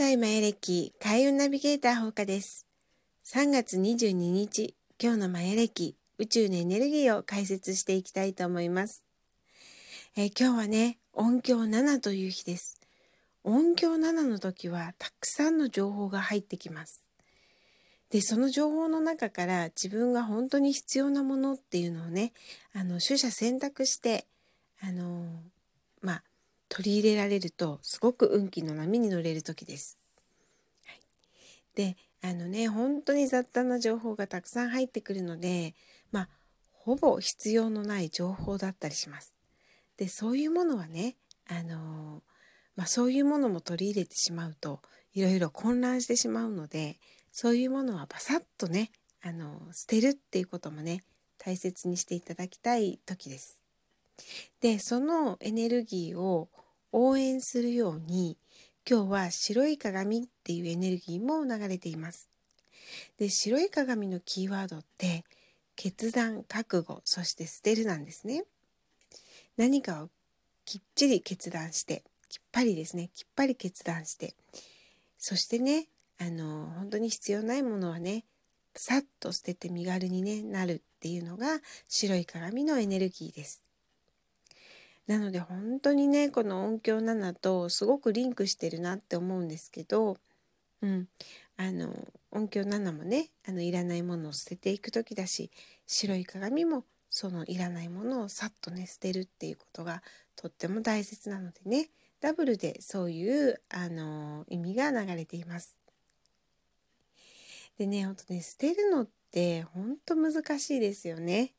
代マヤ暦開運ナビゲーター放課です。3月22日、今日のマヤ暦宇宙のエネルギーを解説していきたいと思います。えー、今日はね、音響7という日です。音響7の時はたくさんの情報が入ってきます。で、その情報の中から自分が本当に必要なものっていうのをね、あの、取捨選択して、あの、まあ、取り入れられるとすごく運気の波に乗れる時です。はい、で、あのね、本当に雑多な情報がたくさん入ってくるので、まあ、ほぼ必要のない情報だったりします。で、そういうものはね、あのまあ、そういうものも取り入れてしまうといろいろ混乱してしまうのでそういうものはバサッとねあの捨てるっていうこともね大切にしていただきたい時です。でそのエネルギーを応援するように今日は白い鏡っていうエネルギーも流れています。で白い鏡のキーワードって決断覚悟そして捨てるなんですね。何かをきっちり決断してきっぱりですねきっぱり決断してそしてねあの本当に必要ないものはねさっと捨てて身軽に、ね、なるっていうのが白い鏡のエネルギーです。なので本当にねこの音響7とすごくリンクしてるなって思うんですけど、うん、あの音響7もねあのいらないものを捨てていく時だし白い鏡もそのいらないものをさっとね捨てるっていうことがとっても大切なのでねダブルでそういうあの意味が流れています。でねほんとね捨てるのってほんと難しいですよね。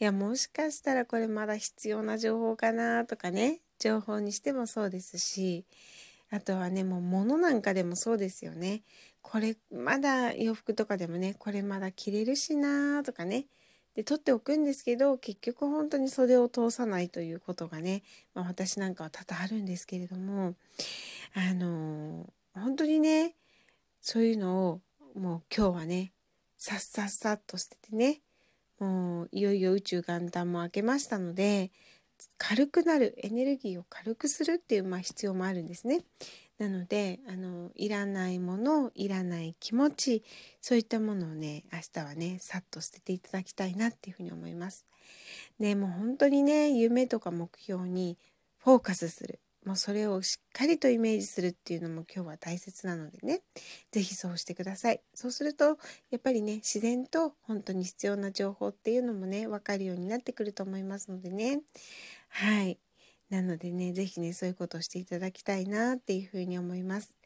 いやもしかしたらこれまだ必要な情報かなとかね。情報にしてもそうですし。あとはねもう物なんかでもそうですよね。これまだ洋服とかでもねこれまだ着れるしなとかね。で取っておくんですけど結局本当に袖を通さないということがね、まあ、私なんかは多々あるんですけれども。あの本当にねそういうのをもう今日はねさっさっさっと捨ててねもういよいよ宇宙元旦も明けましたので軽くなるエネルギーを軽くするっていう、まあ、必要もあるんですね。なのであのいらないものいらない気持ちそういったものをね明日はねさっと捨てていただきたいなっていうふうに思います。ねもう本当にね夢とか目標にフォーカスするもうそれをしっかりとイメージするっていうのも今日は大切なのでね是非そうしてくださいそうするとやっぱりね自然と本当に必要な情報っていうのもね分かるようになってくると思いますのでねはいなのでね、是非ね、そういうことをしていただきたいなっていうふうに思います。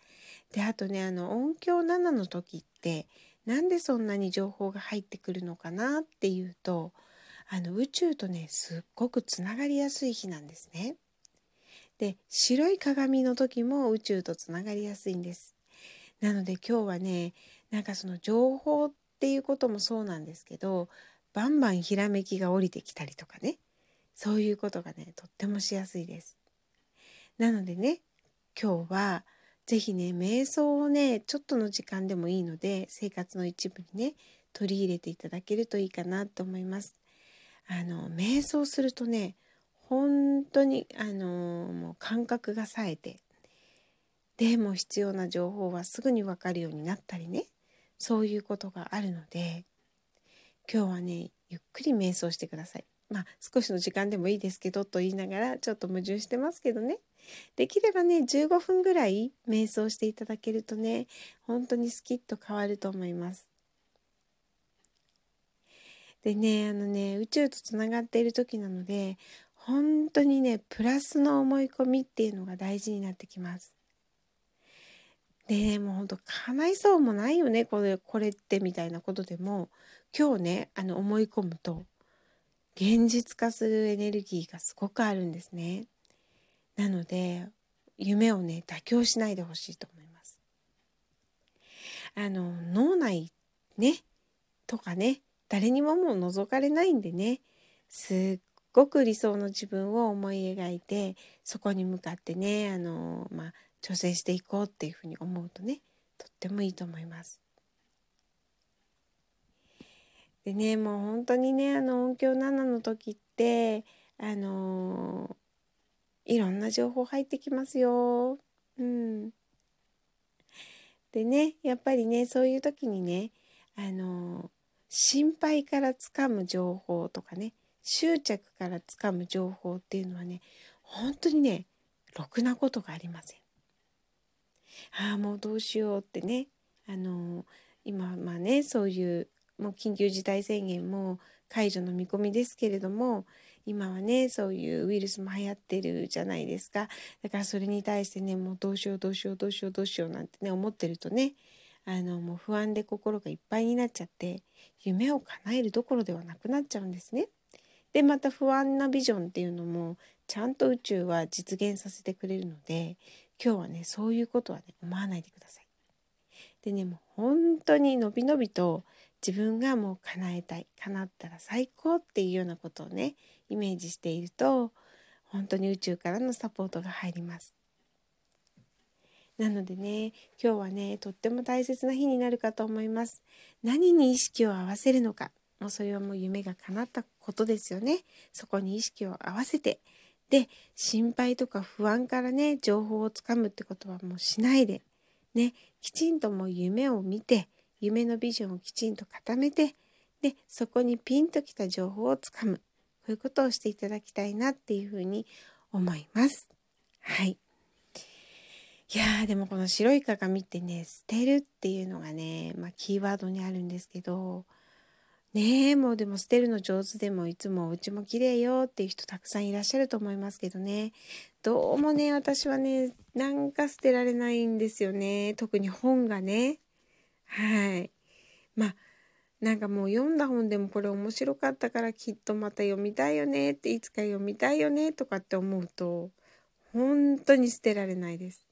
で、あとね、あの、音響7の時って、なんでそんなに情報が入ってくるのかなっていうと、あの、宇宙とね、すっごくつながりやすい日なんですね。で、白い鏡の時も宇宙とつながりやすいんです。なので今日はね、なんかその情報っていうこともそうなんですけど、バンバンひらめきが降りてきたりとかね、そういうことがねとってもしやすいです。なのでね今日は是非ね瞑想をねちょっとの時間でもいいので生活の一部にね取り入れていただけるといいかなと思います。あの瞑想するとね本当にあのもう感覚が冴えてでも必要な情報はすぐに分かるようになったりねそういうことがあるので今日はねゆっくり瞑想してください。まあ少しの時間でもいいですけどと言いながらちょっと矛盾してますけどねできればね15分ぐらい瞑想していただけるとね本当にスキッと変わると思います。でねあのね宇宙とつながっている時なので本当にねプラスの思い込みっていうのが大事になってきます。でもうほんと叶いそうもないよねこれこれってみたいなことでも今日ねあの思い込むと現実化するエネルギーがすごくあるんですね。なので夢をね妥協しないでほしいと思います。あの脳内ねとかね誰にももう覗かれないんでねすっごく理想の自分を思い描いてそこに向かってねあのまあ挑戦していこうっていうふうに思うとねとってもいいと思います。でねもう本当にねあの音響7の時ってあの、いろんな情報入ってきますよ。うん、でねやっぱりねそういう時にねあの心配からつかむ情報とかね執着からつかむ情報っていうのはね本当にねろくなことがありません。ああもうどうしようってねあの今まあねそういうもう緊急事態宣言も解除の見込みですけれども今はねそういうウイルスも流行ってるじゃないですかだからそれに対してねもうどうしようどうしようどうしようどうしようなんてね思ってるとねあのもう不安で心がいっぱいになっちゃって夢を叶えるどころではなくなっちゃうんですね。でまた不安なビジョンっていうのもちゃんと宇宙は実現させてくれるので今日はねそういうことはね思わないでください。でねもう本当にのびのびと自分がもう叶えたい叶ったら最高っていうようなことをねイメージしていると本当に宇宙からのサポートが入ります。なのでね今日はねとっても大切な日になるかと思います。何に意識を合わせるのかもうそれはもう夢が叶ったことですよね。そこに意識を合わせてで心配とか不安からね情報をつかむってことはもうしないでねきちんともう夢を見て夢のビジョンをきちんと固めてでそこにピンときた情報をつかむこういうことをしていただきたいなっていうふうに思います。はい。いやーでもこの白い鏡ってね捨てるっていうのがね、まあ、キーワードにあるんですけどねえもうでも捨てるの上手でもいつもお家も綺麗よっていう人たくさんいらっしゃると思いますけどね。どうもね私はねなんか捨てられないんですよね。特に本がね。はい。まあなんかもう読んだ本でもこれ面白かったからきっとまた読みたいよねっていつか読みたいよねとかって思うと本当に捨てられないです。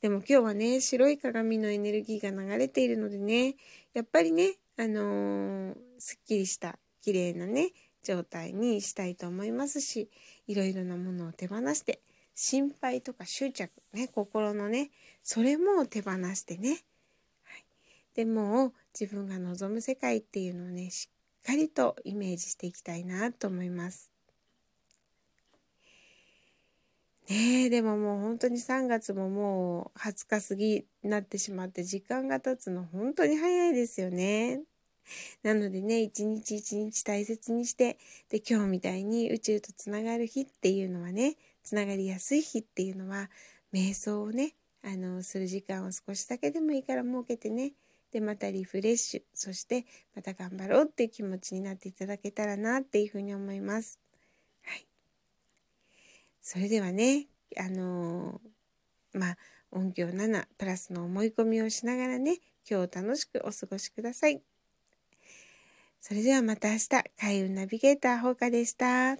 でも今日はね白い鏡のエネルギーが流れているのでねやっぱりねあのー、すっきりした綺麗なね状態にしたいと思いますしいろいろなものを手放して心配とか執着ね心のねそれも手放してねはいでも自分が望む世界っていうのをねしっかりとイメージしていきたいなと思います。ねえでももう本当に3月ももう20日過ぎになってしまって時間が経つの本当に早いですよね。なのでね一日一日大切にしてで今日みたいに宇宙とつながる日っていうのはねつながりやすい日っていうのは瞑想をねあのする時間を少しだけでもいいから設けてねでまたリフレッシュそしてまた頑張ろうっていう気持ちになっていただけたらなっていうふうに思います。はい、それではねあのー、まあ音響7プラスの思い込みをしながらね今日楽しくお過ごしください。それではまた明日開運ナビゲーターほうかでした。